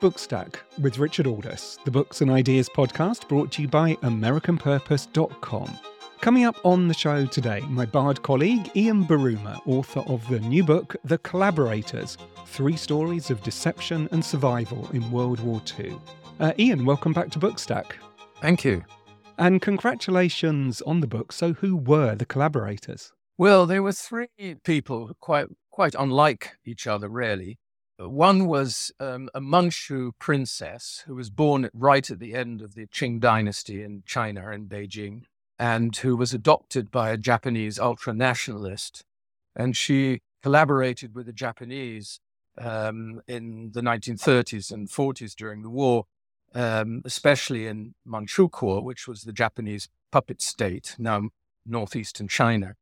Bookstack with Richard Aldous, the Books and Ideas podcast brought to you by AmericanPurpose.com. Coming up on the show today, my Bard colleague Ian Buruma, author of the new book, The Collaborators Three Stories of Deception and Survival in World War II. Uh, Ian, welcome back to Bookstack. Thank you. And congratulations on the book. So, who were the collaborators? Well, there were three people quite quite unlike each other, really. One was um, a Manchu princess who was born right at the end of the Qing dynasty in China in Beijing, and who was adopted by a Japanese ultra nationalist. And she collaborated with the Japanese um, in the 1930s and 40s during the war, um, especially in Manchukuo, which was the Japanese puppet state, now northeastern China,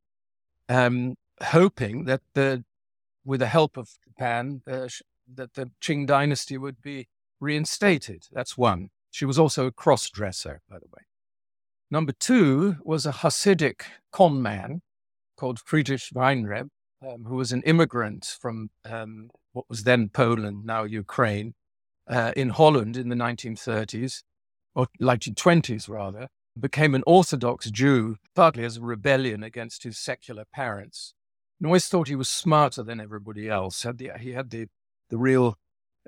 um, hoping that the, with the help of Japan, uh, that the Qing dynasty would be reinstated. That's one. She was also a cross dresser, by the way. Number two was a Hasidic con man called Friedrich Weinreb, um, who was an immigrant from um, what was then Poland, now Ukraine, uh, in Holland in the 1930s, or 1920s rather, became an Orthodox Jew, partly as a rebellion against his secular parents. And always thought he was smarter than everybody else. Had the, he had the, the real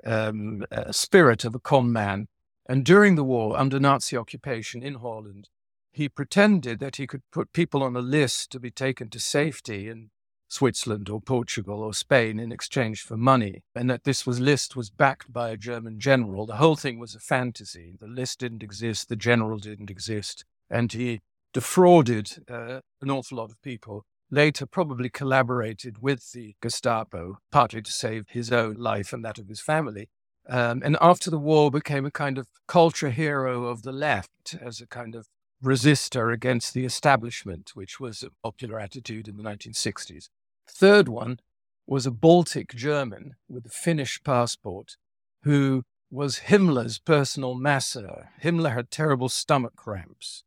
um, uh, spirit of a con man. And during the war, under Nazi occupation in Holland, he pretended that he could put people on a list to be taken to safety in Switzerland or Portugal or Spain in exchange for money, and that this was list was backed by a German general. The whole thing was a fantasy. The list didn't exist, the general didn't exist, and he defrauded uh, an awful lot of people. Later, probably collaborated with the Gestapo, partly to save his own life and that of his family. Um, and after the war, became a kind of culture hero of the left as a kind of resistor against the establishment, which was a popular attitude in the 1960s. Third one was a Baltic German with a Finnish passport who was Himmler's personal masseur. Himmler had terrible stomach cramps.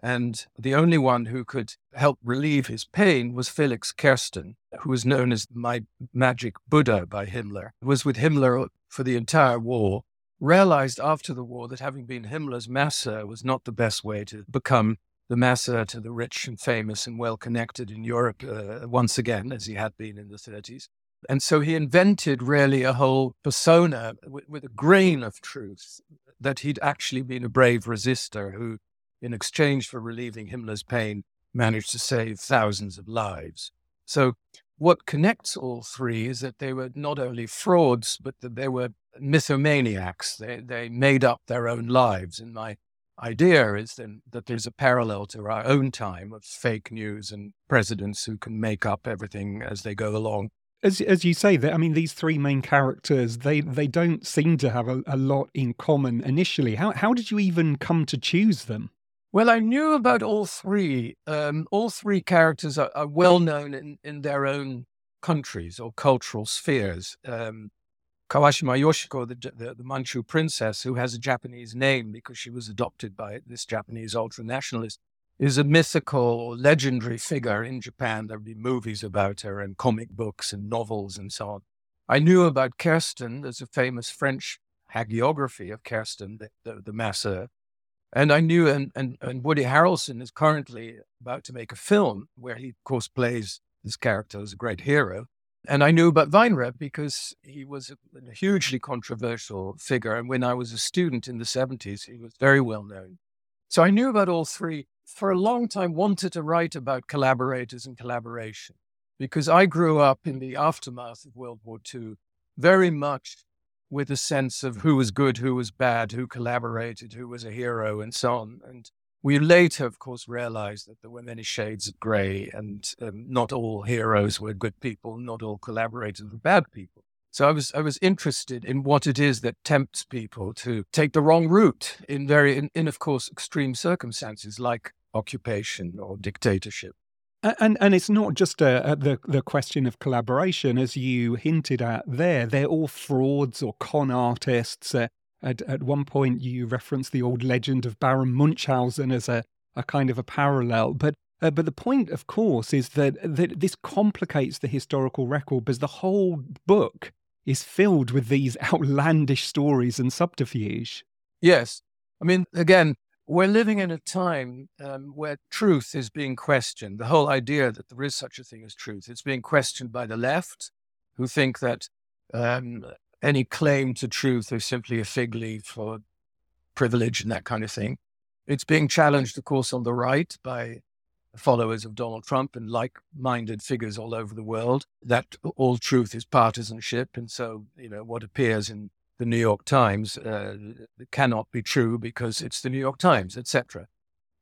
And the only one who could help relieve his pain was Felix Kersten, who was known as my magic Buddha by Himmler, was with Himmler for the entire war, realized after the war that having been Himmler's masseur was not the best way to become the masseur to the rich and famous and well connected in Europe uh, once again, as he had been in the 30s. And so he invented really a whole persona with, with, a grain of truth that he'd actually been a brave resistor who, in exchange for relieving Himmler's pain, managed to save thousands of lives. So, what connects all three is that they were not only frauds, but that they were mythomaniacs. They, they made up their own lives. And my idea is then that there's a parallel to our own time of fake news and presidents who can make up everything as they go along. As, as you say, I mean, these three main characters they they don't seem to have a, a lot in common initially. How how did you even come to choose them? Well, I knew about all three. Um, all three characters are, are, well known in, in their own countries or cultural spheres. Um, Kawashima Yoshiko, the, the, the, Manchu princess, who has a Japanese name because she was adopted by this Japanese ultra nationalist, is a mythical or legendary figure in Japan. There would be movies about her and comic books and novels and so on. I knew about Kersten. There's a famous French hagiography of Kersten, the, the, the. And I knew, and, and, and Woody Harrelson is currently about to make a film where he, of course, plays this character as a great hero. And I knew about Weinreb because he was a, hugely controversial figure. And when I was a student in the 70s, he was very well known. So I knew about all three. For a long time, wanted to write about collaborators and collaboration because I grew up in the aftermath of World War II very much with a sense of who was good, who was bad, who collaborated, who was a hero, and so on. And we later, of course, realized that there were many shades of gray, and um, not all heroes were good people, not all collaborators were bad people. So I was I was interested in what it is that tempts people to take the wrong route in very in, in of course extreme circumstances like occupation or dictatorship. And and it's not just a, a, the the question of collaboration, as you hinted at there. They're all frauds or con artists. Uh, at, at one point, you reference the old legend of Baron Munchausen as a, a kind of a parallel. But uh, but the point, of course, is that, that this complicates the historical record because the whole book is filled with these outlandish stories and subterfuge. Yes. I mean, again, we're living in a time um, where truth is being questioned. The whole idea that there is such a thing as truth, it's being questioned by the left, who think that um, any claim to truth is simply a fig leaf for privilege and that kind of thing. It's being challenged, of course, on the right by followers of Donald Trump and like minded figures all over the world, that all truth is partisanship. And so, you know, what appears in the New York Times uh, cannot be true because it's the New York Times, etc.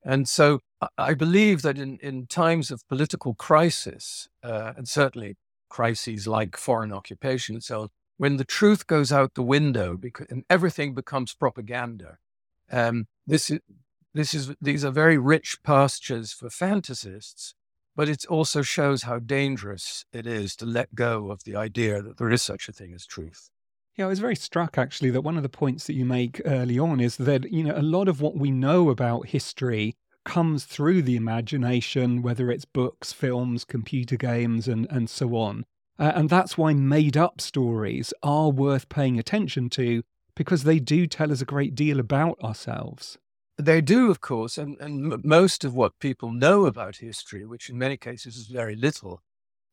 And so I believe that in, in times of political crisis, uh, and certainly crises like foreign occupation, so when the truth goes out the window because, and everything becomes propaganda, um, this is, this is, these are very rich pastures for fantasists, but it also shows how dangerous it is to let go of the idea that there is such a thing as truth. Yeah, I was very struck actually that one of the points that you make early on is that, you know, a lot of what we know about history comes through the imagination, whether it's books, films, computer games, and, and so on. Uh, and that's why made up stories are worth paying attention to because they do tell us a great deal about ourselves. They do, of course, and, and most of what people know about history, which in many cases is very little,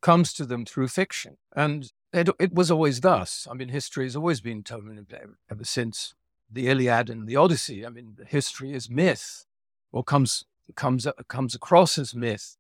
comes to them through fiction. And it, it was always thus. I mean, history has always been told ever since the Iliad and the Odyssey. I mean, history is myth, or comes comes comes across as myth.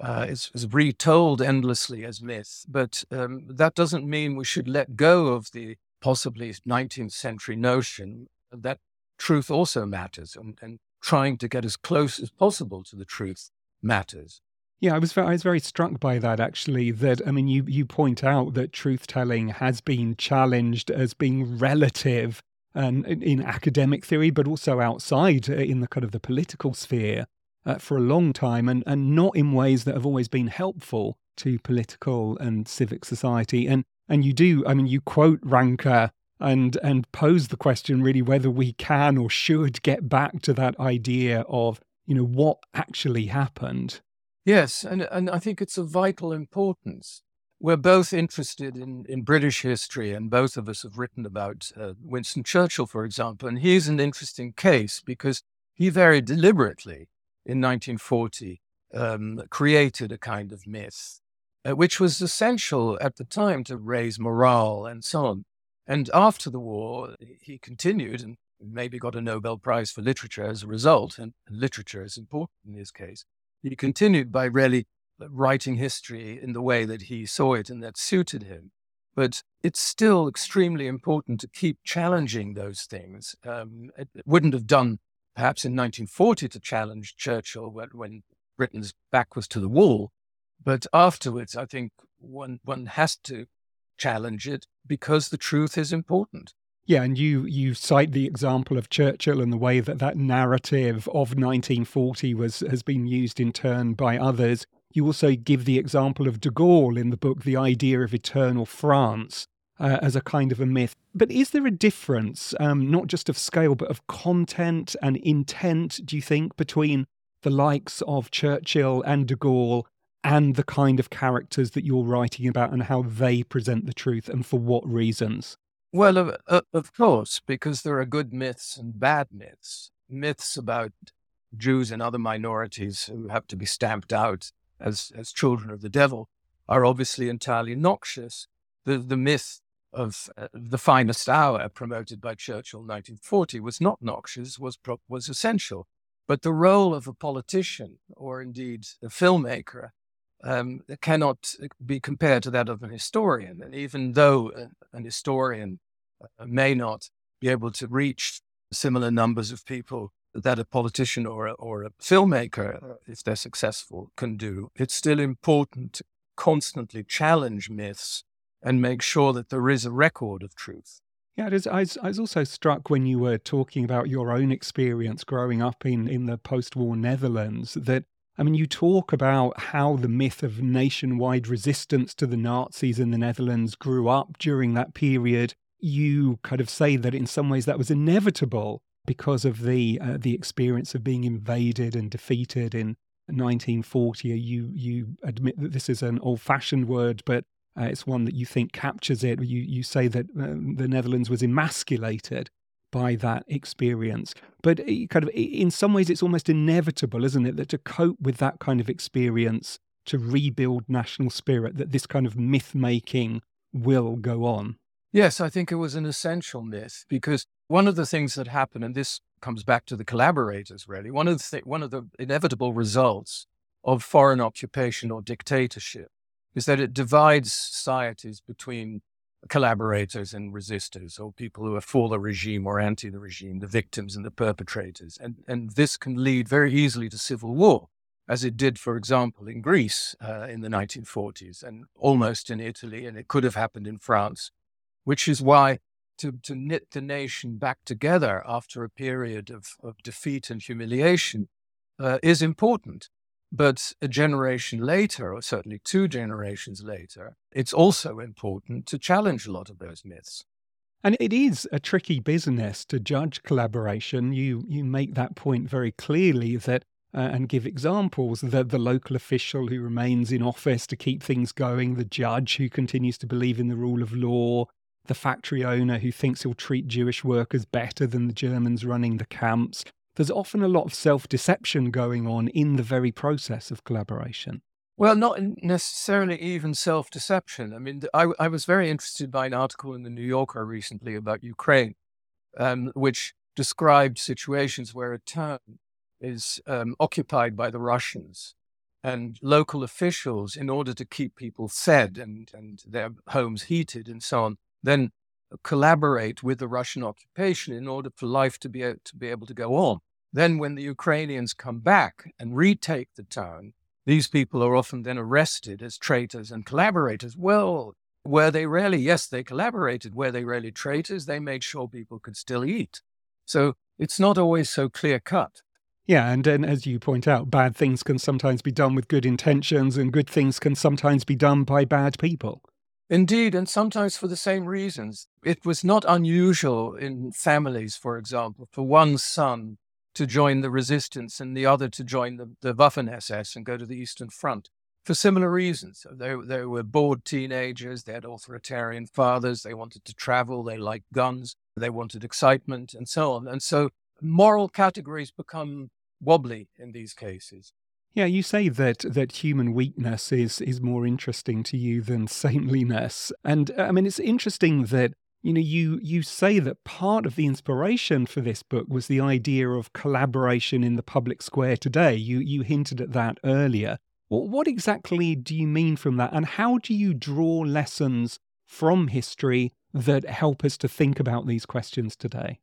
Uh, it's, it's, retold endlessly as myth, but um, that doesn't mean we should let go of the possibly 19th century notion that truth also matters and, and trying to get as close as possible to the truth matters. Yeah, I was very, I was very struck by that actually. That I mean, you you point out that truth telling has been challenged as being relative and in, in academic theory, but also outside uh, in the kind of the political sphere uh, for a long time, and and not in ways that have always been helpful to political and civic society. And and you do, I mean, you quote Ranke and and pose the question really whether we can or should get back to that idea of you know what actually happened yes and and i think it's of vital importance we're both interested in, in British history, and both of us have written about uh, Winston Churchill, for example. And he's an interesting case because he very deliberately, in 1940, um, created a kind of myth, uh, which was essential at the time to raise morale and so on. And after the war, he continued and maybe got a Nobel Prize for literature as a result. And literature is important in his case. He continued by really writing history in the way that he saw it and that suited him. But it's still extremely important to keep challenging those things. Um, it, it, wouldn't have done perhaps in 1940 to challenge Churchill when, when Britain's back was to the wall. But afterwards, I think one, one has to challenge it because the truth is important. Yeah, and you you cite the example of Churchill and the way that that narrative of 1940 was has been used in turn by others. You also give the example of de Gaulle in the book, The Idea of Eternal France, uh, as a kind of a myth. But is there a difference, um, not just of scale, but of content and intent, do you think, between the likes of Churchill and de Gaulle and the kind of characters that you're writing about and how they present the truth and for what reasons? Well, of, of course, because there are good myths and bad myths. Myths about Jews and other minorities who have to be stamped out as, as children of the devil are obviously entirely noxious. The, the myth of uh, the finest hour promoted by Churchill in 1940 was not noxious, was, was essential. But the role of a politician or indeed a filmmaker um, cannot uh, be compared to that of an historian. And even though uh, an historian uh, may not be able to reach similar numbers of people that a politician or a, or a filmmaker, if they're successful, can do, it's still important to constantly challenge myths and make sure that there is a record of truth. Yeah, I, was, I was also struck when you were talking about your own experience growing up in, in the post war Netherlands that I mean, you talk about how the myth of nationwide resistance to the Nazis in the Netherlands grew up during that period. You kind of say that in some ways that was inevitable because of the uh, the experience of being invaded and defeated in 1940. You you admit that this is an old-fashioned word, but Uh, it's one that you think captures it. You you say that uh, the Netherlands was emasculated by that experience, but kind of in some ways it's almost inevitable, isn't it, that to cope with that kind of experience, to rebuild national spirit, that this kind of myth making will go on. Yes, I think it was an essential myth because one of the things that happened, and this comes back to the collaborators really, one of the th- one of the inevitable results of foreign occupation or dictatorship is that it divides societies between collaborators and resistors, or people who are for the regime or anti the regime, the victims and the perpetrators. And, and this can lead very easily to civil war, as it did, for example, in Greece uh, in the 1940s and almost in Italy, and it could have happened in France, which is why to, to knit the nation back together after a period of, of defeat and humiliation uh, is important. But a generation later, or certainly two generations later, it's also important to challenge a lot of those myths. And it is a tricky business to judge collaboration. You you make that point very clearly that uh, and give examples that the local official who remains in office to keep things going, the judge who continues to believe in the rule of law, the factory owner who thinks he'll treat Jewish workers better than the Germans running the camps, there's often a lot of self deception going on in the very process of collaboration. Well, not necessarily even self deception. I mean, I, I, was very interested by an article in the New Yorker recently about Ukraine, um, which described situations where a town is um, occupied by the Russians. And local officials, in order to keep people fed and, and their homes heated and so on, then collaborate with the Russian occupation in order for life to be, to be able to go on. Then, when the Ukrainians come back and retake the town, these people are often then arrested as traitors and collaborators. Well, were they really? Yes, they collaborated. Were they really traitors? They made sure people could still eat. So it's not always so clear cut. Yeah, and, and as you point out, bad things can sometimes be done with good intentions, and good things can sometimes be done by bad people. Indeed, and sometimes for the same reasons. It was not unusual in families, for example, for one son to join the resistance and the other to join the, the Waffen SS and go to the Eastern Front for similar reasons. They, they were bored teenagers, they had authoritarian fathers, they wanted to travel, they liked guns, they wanted excitement, and so on. And so moral categories become wobbly in these cases. Yeah, you say that that human weakness is is more interesting to you than saintliness. And uh, I mean it's interesting that you know you you say that part of the inspiration for this book was the idea of collaboration in the public square today. You you hinted at that earlier. Well, what exactly do you mean from that and how do you draw lessons from history that help us to think about these questions today?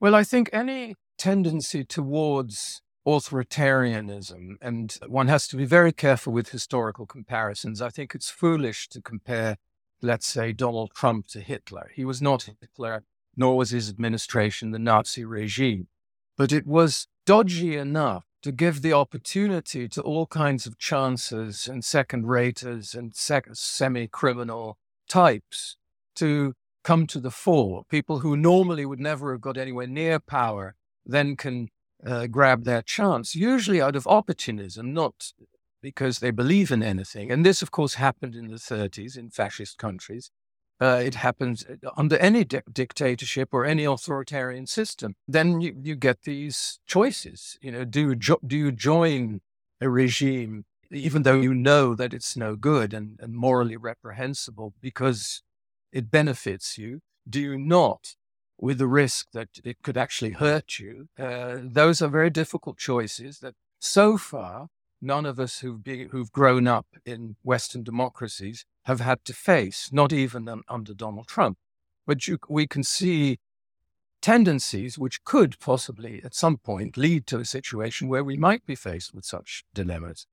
Well, I think any tendency towards authoritarianism, and one has to be very careful with historical comparisons. I think it's foolish to compare, let's say, Donald Trump to Hitler. He was not Hitler, nor was his administration the Nazi regime. But it was dodgy enough to give the opportunity to all kinds of chances and second raters and sec- semi criminal types to come to the fore. People who normally would never have got anywhere near power then can uh, grab their chance, usually out of opportunism, not because they believe in anything. And this, of course, happened in the 30s in fascist countries. Uh, it happens uh, under any di- dictatorship or any authoritarian system. Then you, you get these choices. You know, do jo- do you join a regime even though you know that it's no good and, and morally reprehensible because it benefits you? Do you not? With the risk that it could actually hurt you. Uh, those are very difficult choices that so far none of us who've, be, who've grown up in Western democracies have had to face, not even under Donald Trump. But you, we can see tendencies which could possibly at some point lead to a situation where we might be faced with such dilemmas.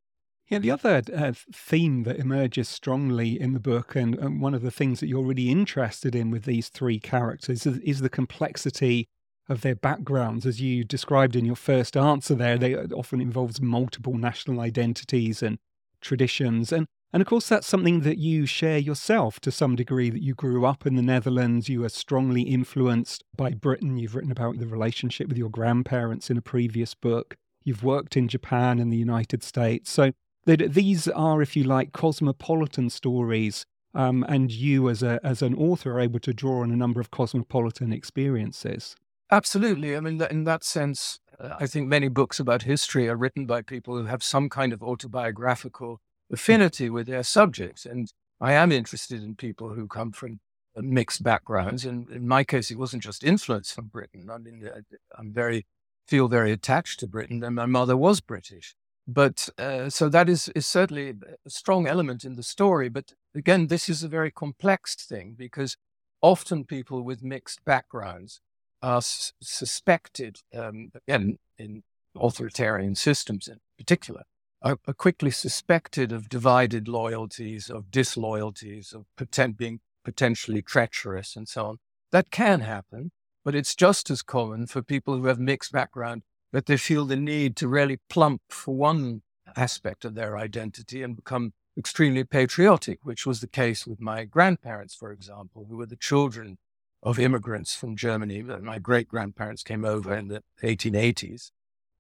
Yeah, the other uh, theme that emerges strongly in the book, and, and, one of the things that you're really interested in with these three characters, is, is, the complexity of their backgrounds. As you described in your first answer there, they uh, often involves multiple national identities and traditions. And, and of course, that's something that you share yourself to some degree, that you grew up in the Netherlands, you are strongly influenced by Britain. You've written about the relationship with your grandparents in a previous book. You've worked in Japan and the United States. So that these are, if you like, cosmopolitan stories um, and you as a as an author are able to draw on a number of cosmopolitan experiences. Absolutely. I mean, in that sense, uh, I think many books about history are written by people who have some kind of autobiographical affinity with their subjects, and I am interested in people who come from mixed backgrounds. And in my case, it wasn't just influence from Britain. I mean, uh, I'm very feel very attached to Britain, and my mother was British. But uh, so that is, is certainly a strong element in the story. But again, this is a very complex thing because often people with mixed backgrounds are s- suspected, um, again, in authoritarian systems in particular, are, are, quickly suspected of divided loyalties, of disloyalties, of potent, being potentially treacherous, and so on. That can happen, but it's just as common for people who have mixed background that they feel the need to really plump for one aspect of their identity and become extremely patriotic, which was the case with my grandparents, for example, who were the children of immigrants from Germany. My great grandparents came over in the 1880s,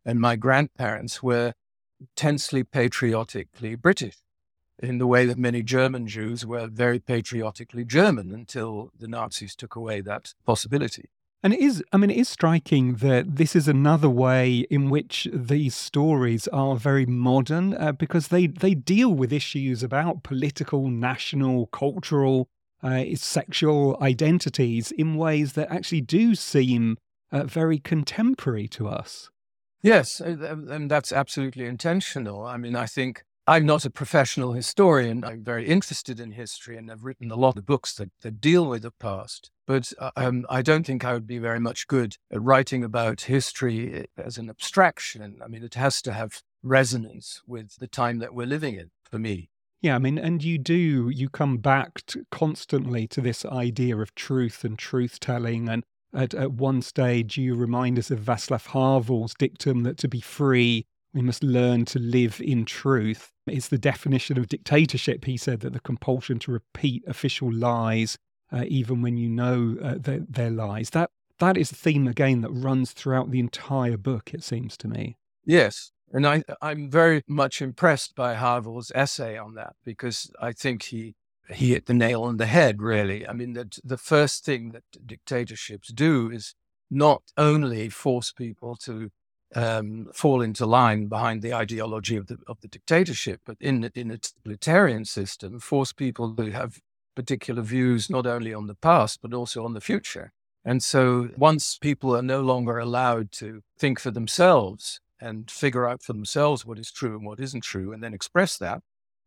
and my grandparents were intensely patriotically British in the way that many German Jews were very patriotically German until the Nazis took away that possibility. And it is, I mean, it is striking that this is another way in which these stories are very modern uh, because they, they deal with issues about political, national, cultural, uh, sexual identities in ways that actually do seem uh, very contemporary to us. Yes, and that's absolutely intentional. I mean, I think I'm not a professional historian. I'm very interested in history and I've written a lot of books that, that deal with the past. But uh, um, I don't think I would be very much good at writing about history eh, as an abstraction. I mean, it has to have resonance with the time that we're living in for me. Yeah, I mean, and you do, you come back to constantly to this idea of truth and truth telling. And at, at one stage, you remind us of Václav Havel's dictum that to be free, we must learn to live in truth. It's the definition of dictatorship, he said, that the compulsion to repeat official lies, uh, even when you know uh, they're, lies. That that is a theme again that runs throughout the entire book. It seems to me. Yes, and I I'm very much impressed by Havel's essay on that because I think he he hit the nail on the head. Really, I mean that the first thing that dictatorships do is not only force people to um, fall into line behind the ideology of the of the dictatorship, but in in a totalitarian system, force people to have particular views not only on the past but also on the future. And so, once people are no longer allowed to think for themselves and figure out for themselves what is true and what isn't true, and then express that,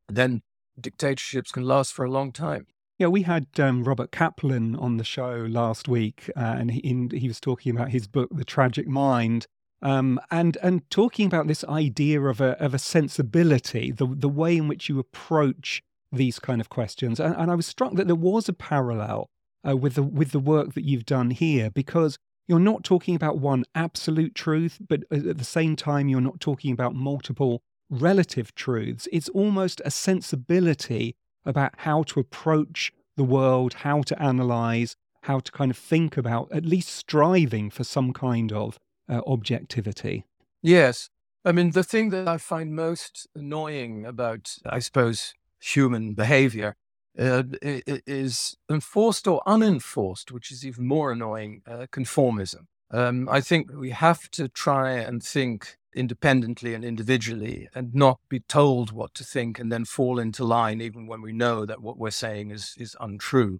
then dictatorships can last for a long time. Yeah, we had um, Robert Kaplan on the show last week, uh, and he, he was talking about his book, The Tragic Mind, um, and and talking about this idea of a of a sensibility, the the way in which you approach these kind of questions, and, and I was struck that there was a parallel uh, with the with the work that you've done here because you're not talking about one absolute truth, but at the same time you're not talking about multiple relative truths. It's almost a sensibility about how to approach the world, how to analyze, how to kind of think about, at least striving for some kind of uh, objectivity. Yes. I mean, the thing that I find most annoying about, I suppose, human behavior uh, is enforced or unenforced, which is even more annoying, uh, conformism. Um, I think we have to try and think independently and individually and not be told what to think and then fall into line even when we know that what we're saying is, is untrue.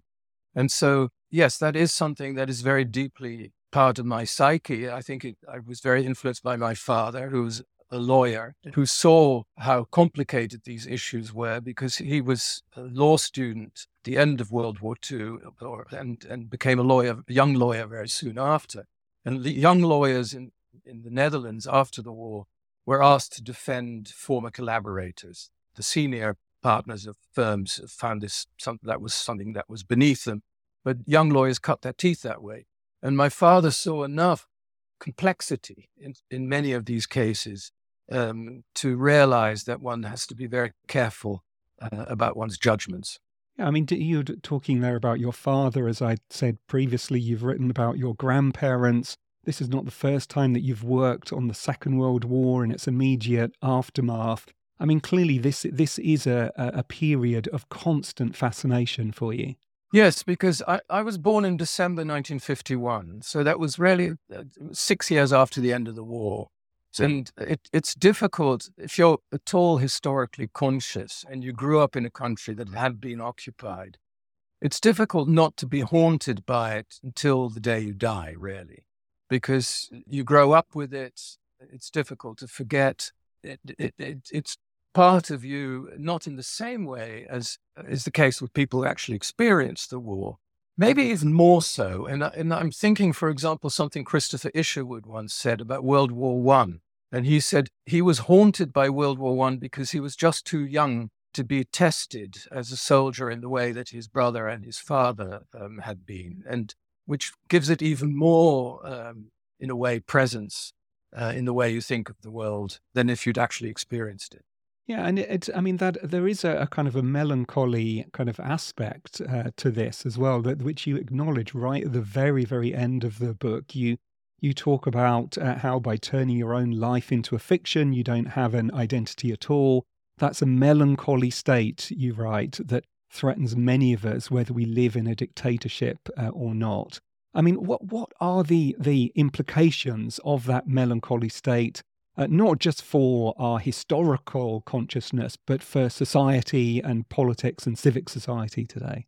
And so, yes, that is something that is very deeply part of my psyche. I think it, I was very influenced by my father, who was a lawyer, who saw how complicated these issues were because he was a law student at the end of World War II or, and, and became a lawyer, a young lawyer very soon after. And the young lawyers in, in the Netherlands after the war were asked to defend former collaborators. The senior partners of firms found this something that was something that was beneath them, but young lawyers cut their teeth that way. And my father saw enough complexity in, in many of these cases um, to realize that one has to be very careful uh, about one's judgments. I mean, you're talking there about your father. As I said previously, you've written about your grandparents. This is not the first time that you've worked on the Second World War and its immediate aftermath. I mean, clearly this this is a, a period of constant fascination for you. Yes, because I, I was born in December 1951. So that was really uh, six years after the end of the war. And it, it's difficult if you're at all historically conscious and you grew up in a country that had been occupied. It's difficult not to be haunted by it until the day you die, really, because you grow up with it. It's difficult to forget. It, it, it, it's part of you, not in the same way as is the case with people who actually experience the war, maybe even more so. And, and I'm thinking, for example, something Christopher Isherwood once said about World War One. And he said he was haunted by World War One because he was just too young to be tested as a soldier in the way that his brother and his father um, had been, and which gives it even more, um, in a way, presence uh, in the way you think of the world than if you'd actually experienced it. Yeah, and it's, I mean, that there is a, a kind of a melancholy kind of aspect uh, to this as well, that which you acknowledge right at the very, very end of the book. You you talk about uh, how by turning your own life into a fiction, you don't have an identity at all. That's a melancholy state, you write, that threatens many of us, whether we live in a dictatorship uh, or not. I mean, what what are the the implications of that melancholy state uh, not just for our historical consciousness, but for society and politics and civic society today?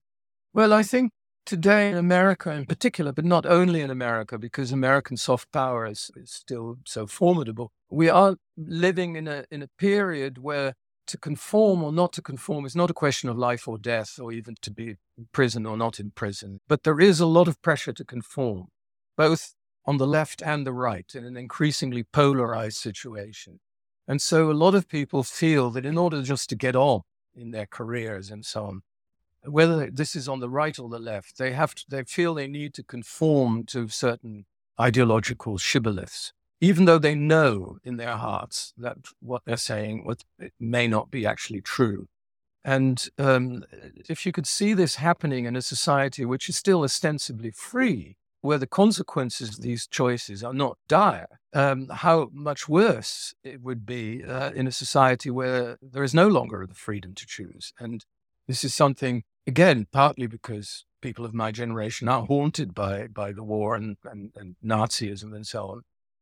Well, I think today in America in particular, but not only in America, because American soft power is, is still so formidable, we are living in a, in a period where to conform or not to conform is not a question of life or death, or even to be in prison or not in prison. But there is a lot of pressure to conform, both on the left and the right in an increasingly polarized situation. And so a lot of people feel that in order just to get on in their careers and so on, whether this is on the right or the left, they have to, they feel they need to conform to certain ideological shibboleths, even though they know in their hearts that what they're saying what, may not be actually true. And um, if you could see this happening in a society which is still ostensibly free, where the consequences of these choices are not dire, um, how much worse it would be uh, in a society where there is no longer the freedom to choose. And this is something, again, partly because people of my generation are haunted by, by the war and, and, and Nazism and so on,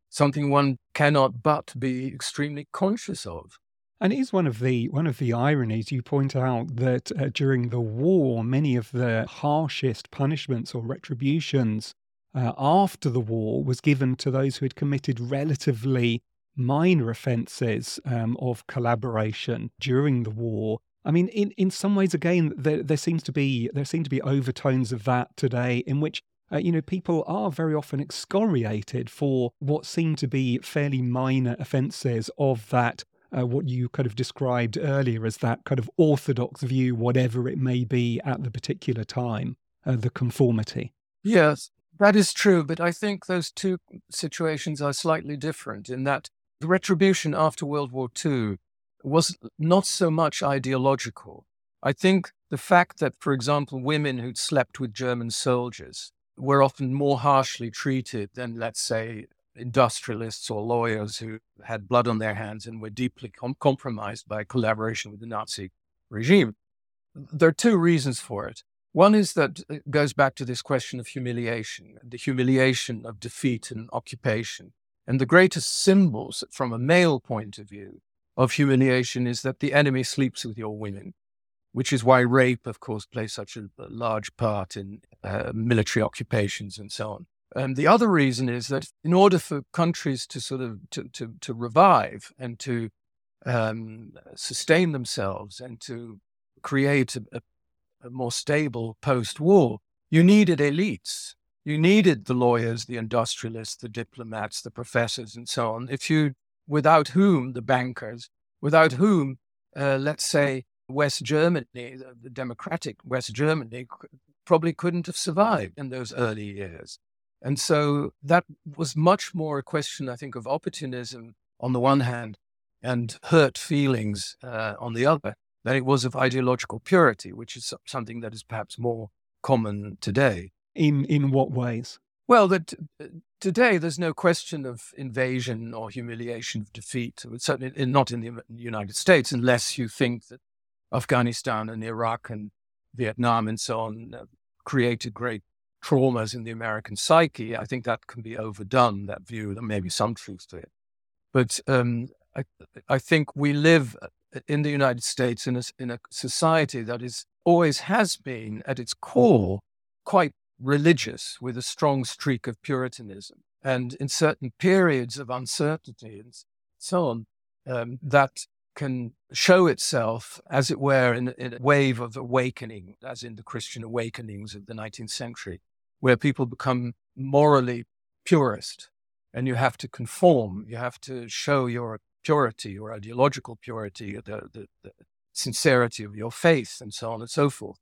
something one cannot but be extremely conscious of. And it is one of the one of the ironies you point out that uh, during the war, many of the harshest punishments or retributions uh, after the war was given to those who had committed relatively minor offences um, of collaboration during the war. I mean, in, in some ways, again, there, there seems to be there seem to be overtones of that today, in which uh, you know people are very often excoriated for what seem to be fairly minor offences of that. Uh, what you kind of described earlier as that kind of orthodox view, whatever it may be at the particular time, uh, the conformity. Yes, that is true, but I think those two situations are slightly different in that the retribution after World War II was not so much ideological. I think the fact that, for example, women who'd slept with German soldiers were often more harshly treated than, let's say, industrialists or lawyers who had blood on their hands and were deeply com- compromised by collaboration with the Nazi regime. There are two reasons for it. One is that it goes back to this question of humiliation, the humiliation of defeat and occupation. And the greatest symbols from a male point of view of humiliation is that the enemy sleeps with your women, which is why rape, of course, plays such a, a large part in uh, military occupations and so on. And the other reason is that in order for countries to sort of to, to, to revive and to um, sustain themselves and to create a more stable post war, you needed elites. You needed the lawyers, the industrialists, the diplomats, the professors, and so on. If you, without whom, the bankers, without whom, uh, let's say, West Germany, the, democratic West Germany, probably couldn't have survived in those early years. And so that was much more a question, I think, of opportunism on the one hand and hurt feelings uh, on the other than it was of ideological purity, which is something that is perhaps more common today. In in what ways? Well, that uh, today there's no question of invasion or humiliation of defeat. Certainly not in the United States, unless you think that Afghanistan and Iraq and Vietnam and so on uh, created great traumas in the American psyche. I think that can be overdone. That view, there may be some truth to it, but um, I, I think we live uh, in the United States in a, in a society that is always has been at its core quite religious with a strong streak of Puritanism. And in certain periods of uncertainty and so on, um, that can show itself, as it were, in, in, a wave of awakening, as in the Christian awakenings of the 19th century, where people become morally purist and you have to conform, you have to show your purity, or ideological purity, the, the, the sincerity of your faith, and so on and so forth.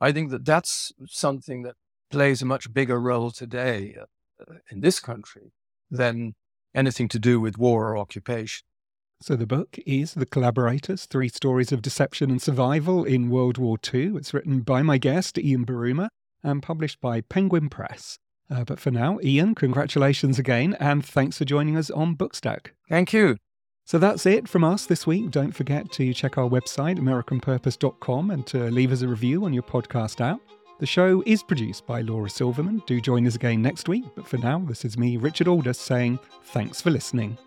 I think that that's something that plays a much bigger role today uh, in this country than anything to do with war or occupation. So the book is The Collaborators Three Stories of Deception and Survival in World War II. It's written by my guest, Ian Buruma, and published by Penguin Press. Uh, but for now, Ian, congratulations again, and thanks for joining us on Bookstack. Thank you. So that's it from us this week. Don't forget to check our website, AmericanPurpose.com, and to leave us a review on your podcast app. The show is produced by Laura Silverman. Do join us again next week. But for now, this is me, Richard Aldous, saying thanks for listening.